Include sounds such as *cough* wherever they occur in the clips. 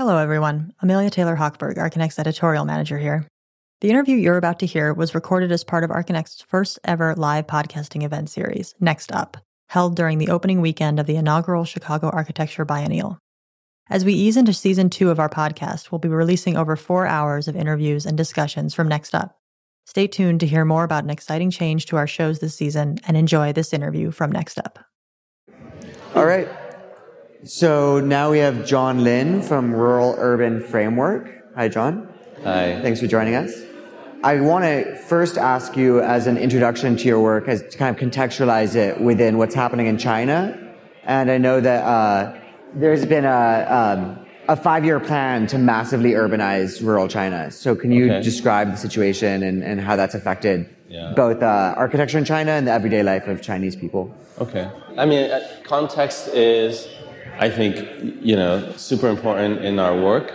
Hello, everyone. Amelia Taylor Hochberg, Archinect's editorial manager here. The interview you're about to hear was recorded as part of Archinect's first ever live podcasting event series, Next Up, held during the opening weekend of the inaugural Chicago Architecture Biennial. As we ease into season two of our podcast, we'll be releasing over four hours of interviews and discussions from Next Up. Stay tuned to hear more about an exciting change to our shows this season and enjoy this interview from Next Up. All right. So now we have John Lin from Rural Urban Framework. Hi, John. Hi. Thanks for joining us. I want to first ask you, as an introduction to your work, as to kind of contextualize it within what's happening in China. And I know that uh, there's been a, um, a five-year plan to massively urbanize rural China. So can you Okay. describe the situation and, and how that's affected Yeah. both uh, architecture in China and the everyday life of Chinese people? Okay. I mean, uh, context is, I think, you know, super important in our work.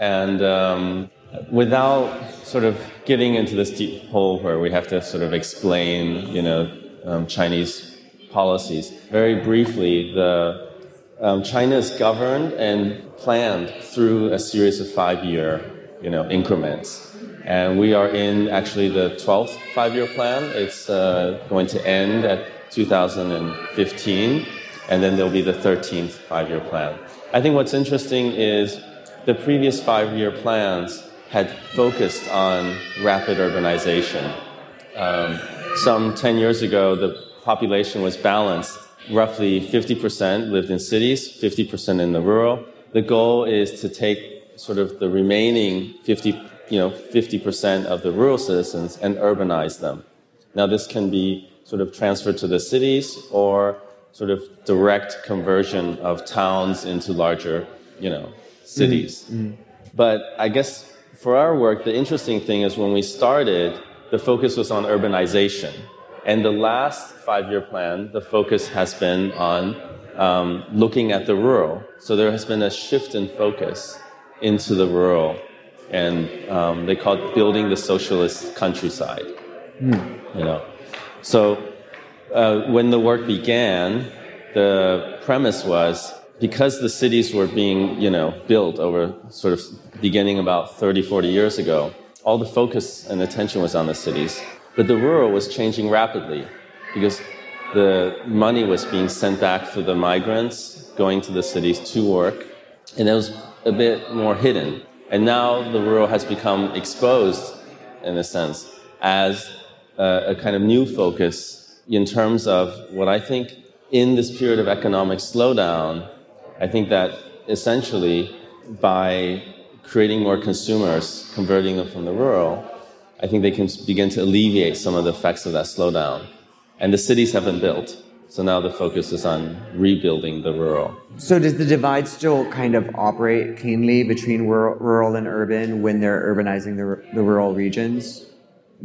And um, without sort of getting into this deep hole where we have to sort of explain, you know, um, Chinese policies, very briefly, the um, China is governed and planned through a series of five-year, you know, increments. And we are in actually the 12th five-year plan. It's uh, going to end at 2015, and then there'll be the 13th five-year plan. I think what's interesting is the previous five-year plans had focused on rapid urbanization. Um, some 10 years ago, the population was balanced. Roughly 50% lived in cities, 50% in the rural. The goal is to take sort of the remaining 50, you know, 50% of the rural citizens and urbanize them. Now, this can be sort of transferred to the cities or sort of direct conversion of towns into larger, you know, cities. But I guess for our work, the interesting thing is when we started, the focus was on urbanization. And the last five year plan, the focus has been on um, looking at the rural. So there has been a shift in focus into the rural. And um, they call it building the socialist countryside. You know, so uh, when the work began, the premise was because the cities were being, you know, built over sort of beginning about 30, 40 years ago, all the focus and attention was on the cities. But the rural was changing rapidly because the money was being sent back for the migrants going to the cities to work, and it was a bit more hidden. And now the rural has become exposed, in a sense, as a, a kind of new focus in terms of what I think in this period of economic slowdown, I think that essentially by creating more consumers, converting them from the rural, I think they can begin to alleviate some of the effects of that slowdown. And the cities have been built. So now the focus is on rebuilding the rural. So does the divide still kind of operate cleanly between rural, rural and urban when they're urbanizing the, the rural regions?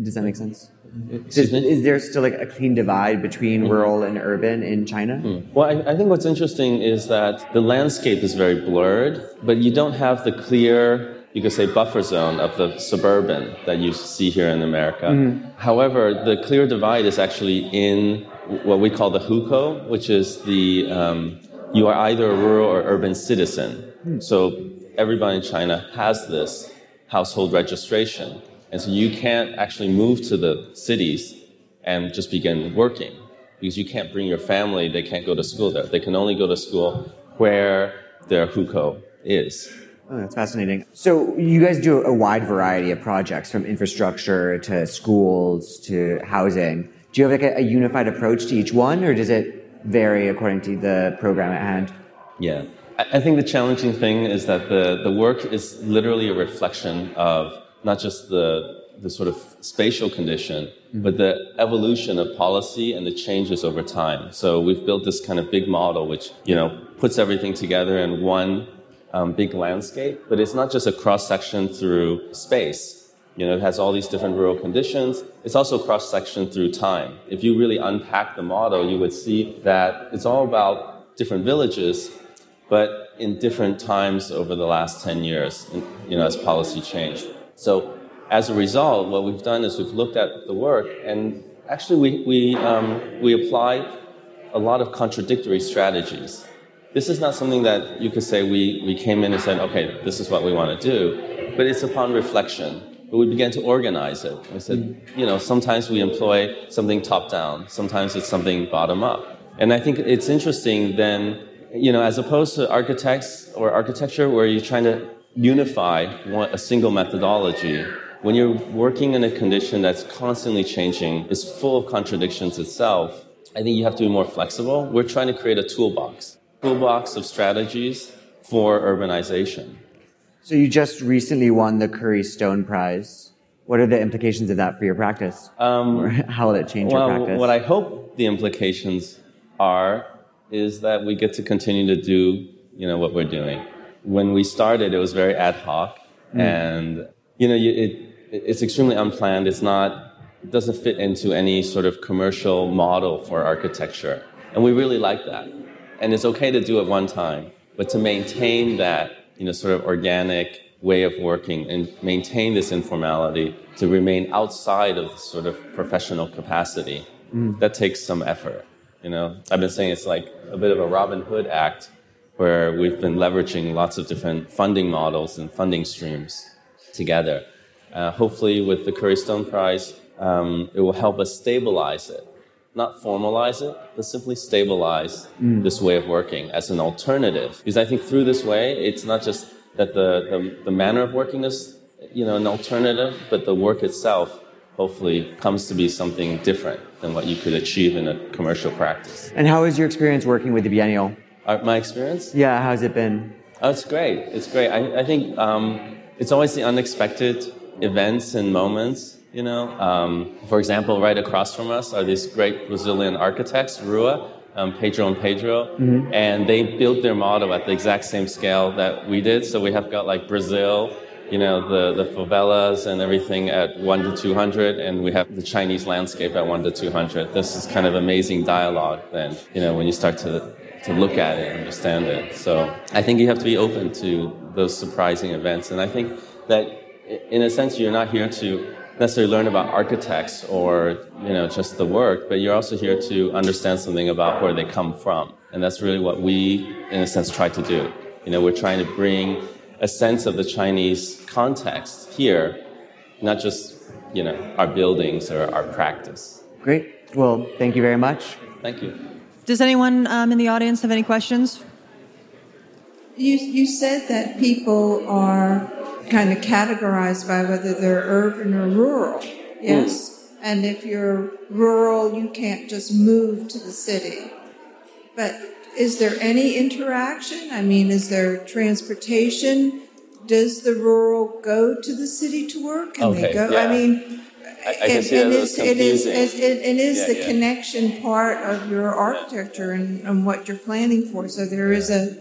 Does that make sense? Me? is there still like a clean divide between mm-hmm. rural and urban in China? Mm. Well, I, I think what's interesting is that the landscape is very blurred, but you don't have the clear, you could say, buffer zone of the suburban that you see here in America. Mm-hmm. However, the clear divide is actually in what we call the hukou, which is the um, you are either a rural or urban citizen. Hmm. So everybody in China has this household registration. And so you can't actually move to the cities and just begin working because you can't bring your family, they can't go to school there. They can only go to school where their hukou is. Oh, that's fascinating. So you guys do a wide variety of projects from infrastructure to schools to housing. Do you have like a, a unified approach to each one or does it vary according to the program at hand? Yeah. I I think the challenging thing is that the, the work is literally a reflection of not just the, the sort of spatial condition, but the evolution of policy and the changes over time. So we've built this kind of big model which, you know, puts everything together in one um, big landscape, but it's not just a cross section through space. You know, it has all these different rural conditions. It's also cross section through time. If you really unpack the model, you would see that it's all about different villages, but in different times over the last 10 years, you know, as policy changed. So as a result, what we've done is we've looked at the work and actually we, we, um, we apply a lot of contradictory strategies. this is not something that you could say we, we came in and said, okay, this is what we want to do, but it's upon reflection. But we began to organize it. We said, you know, sometimes we employ something top down, sometimes it's something bottom up. And I think it's interesting then, you know, as opposed to architects or architecture where you're trying to unify one, a single methodology, when you're working in a condition that's constantly changing, is full of contradictions itself, I think you have to be more flexible. We're trying to create a toolbox, toolbox of strategies for urbanization. So you just recently won the Curry Stone Prize. What are the implications of that for your practice? Um, or how will it change well, your practice? What I hope the implications are is that we get to continue to do, you know, what we're doing. When we started, it was very ad hoc, mm. and you know, it, it's extremely unplanned. It's not, it doesn't fit into any sort of commercial model for architecture. And we really like that. And it's okay to do it one time, but to maintain that, you know, sort of organic way of working and maintain this informality to remain outside of the sort of professional capacity, mm. that takes some effort. You know, I've been saying it's like a bit of a Robin Hood act where we've been leveraging lots of different funding models and funding streams together. Uh, hopefully, with the Curry Stone Prize, um, it will help us stabilize it. Not formalize it, but simply stabilize mm. this way of working as an alternative. Because I think through this way, it's not just that the, the, the manner of working is you know, an alternative, but the work itself hopefully comes to be something different than what you could achieve in a commercial practice. And how is your experience working with the Biennial? Uh, my experience? Yeah, how's it been? Oh, it's great. It's great. I, I think um, it's always the unexpected events and moments. You know, um, for example, right across from us are these great Brazilian architects, Rua, um, Pedro and Pedro, mm-hmm. and they built their model at the exact same scale that we did. So we have got like Brazil, you know, the, the favelas and everything at 1 to 200, and we have the Chinese landscape at 1 to 200. This is kind of amazing dialogue then, you know, when you start to, to look at it and understand it. So I think you have to be open to those surprising events. And I think that in a sense, you're not here to necessarily learn about architects or you know just the work, but you're also here to understand something about where they come from, and that's really what we, in a sense, try to do. You know, we're trying to bring a sense of the Chinese context here, not just you know our buildings or our practice. Great. Well, thank you very much. Thank you. Does anyone um, in the audience have any questions? You you said that people are kind of categorized by whether they're urban or rural. Yes. Mm. And if you're rural, you can't just move to the city. But is there any interaction? I mean, is there transportation? Does the rural go to the city to work? Can okay, they go? Yeah. I mean, I, I and is, it is, it, it is yeah, the yeah. connection part of your architecture and, and, what you're planning for. So there is a,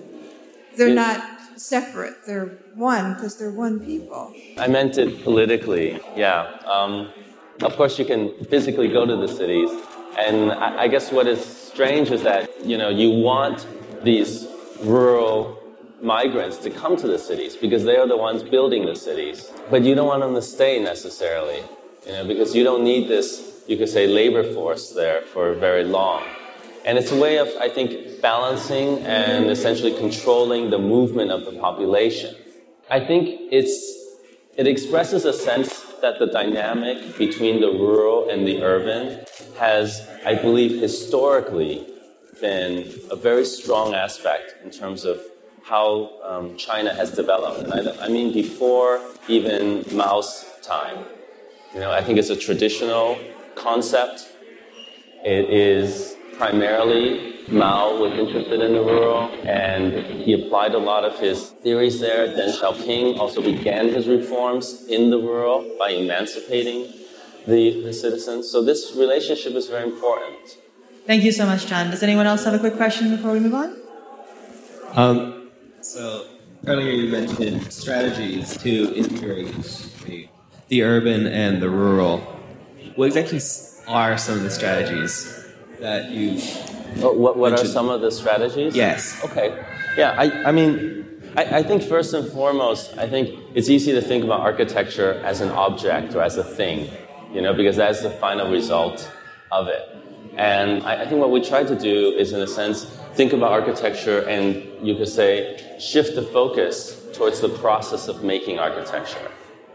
they're not separate. They're one because they're one people. I meant it politically, yeah. Um, of course, you can physically go to the cities, and I, I guess what is strange is that you know you want these rural migrants to come to the cities because they are the ones building the cities, but you don't want them to stay necessarily, you know, because you don't need this, you could say, labor force there for very long. And it's a way of, I think, balancing and essentially controlling the movement of the population. I think it's, it expresses a sense that the dynamic between the rural and the urban has, I believe, historically been a very strong aspect in terms of how um, China has developed. And I, I mean, before even Mao's time. You know, I think it's a traditional concept. It is primarily Mao was interested in the rural, and he applied a lot of his theories there. Deng Xiaoping also began his reforms in the rural by emancipating the, the citizens. So this relationship is very important. Thank you so much, John. Does anyone else have a quick question before we move on? Um, so earlier you mentioned strategies to integrate the, urban and the rural. What exactly are some of the strategies that you. Oh, what what are some of the strategies? Yes. Okay. Yeah, I, I mean, I, I think first and foremost, I think it's easy to think about architecture as an object or as a thing, you know, because that's the final result of it. And I, I think what we try to do is, in a sense, think about architecture and you could say shift the focus towards the process of making architecture.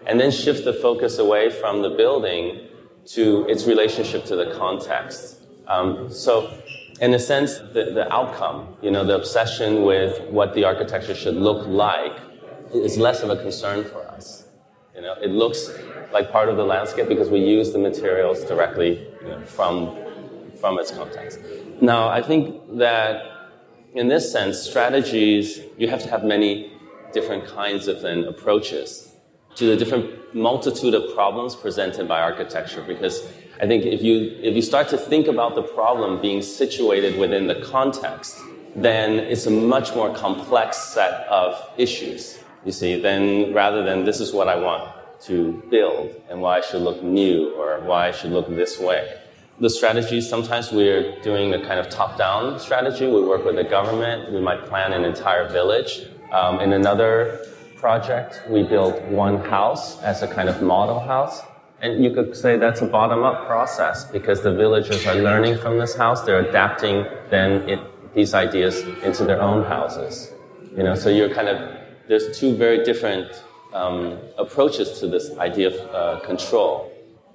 And then shift the focus away from the building to its relationship to the context. Um, so, in a sense, the, the outcome, you know, the obsession with what the architecture should look like is less of a concern for us. You know, it looks like part of the landscape because we use the materials directly you know, from, from its context. Now, I think that in this sense, strategies, you have to have many different kinds of then approaches to the different multitude of problems presented by architecture because I think if you, if you start to think about the problem being situated within the context, then it's a much more complex set of issues, you see, then rather than this is what I want to build and why I should look new or why I should look this way. The strategy, sometimes we're doing a kind of top down strategy. We work with the government, we might plan an entire village. Um, in another project, we built one house as a kind of model house. And you could say that's a bottom up process because the villagers are learning from this house. They're adapting then it, these ideas into their own houses. You know, so you're kind of, there's two very different um, approaches to this idea of uh, control.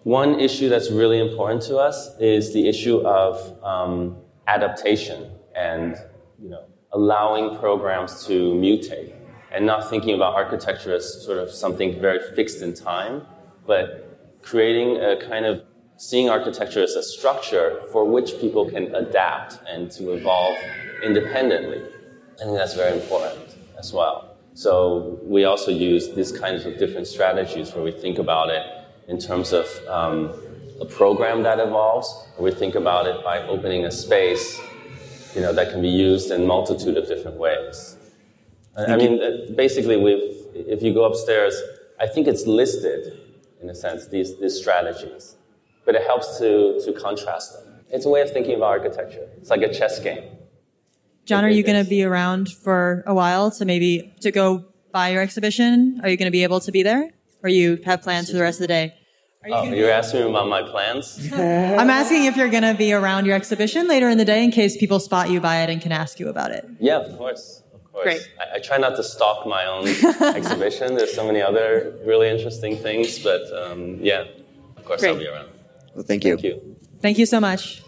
One issue that's really important to us is the issue of um, adaptation and you know, allowing programs to mutate and not thinking about architecture as sort of something very fixed in time, but creating a kind of seeing architecture as a structure for which people can adapt and to evolve independently. I think that's very important as well. So we also use these kinds of different strategies where we think about it in terms of um, a program that evolves, we think about it by opening a space, you know, that can be used in multitude of different ways. I mean, uh, basically, we've, if you go upstairs, I think it's listed, in a sense, these, these strategies. But it helps to, to contrast them. It's a way of thinking about architecture. It's like a chess game. John, are you going to be around for a while to maybe to go by your exhibition? Are you going to be able to be there? Or you have plans for the rest of the day? Are you oh, you're asking me about my plans? *laughs* I'm asking if you're going to be around your exhibition later in the day in case people spot you by it and can ask you about it. Yeah, of course. Great. I, I, try not to stalk my own *laughs* exhibition. There's so many other really interesting things, but um, yeah, of course Great. I'll be around. Well, thank you. Thank you. Thank you so much.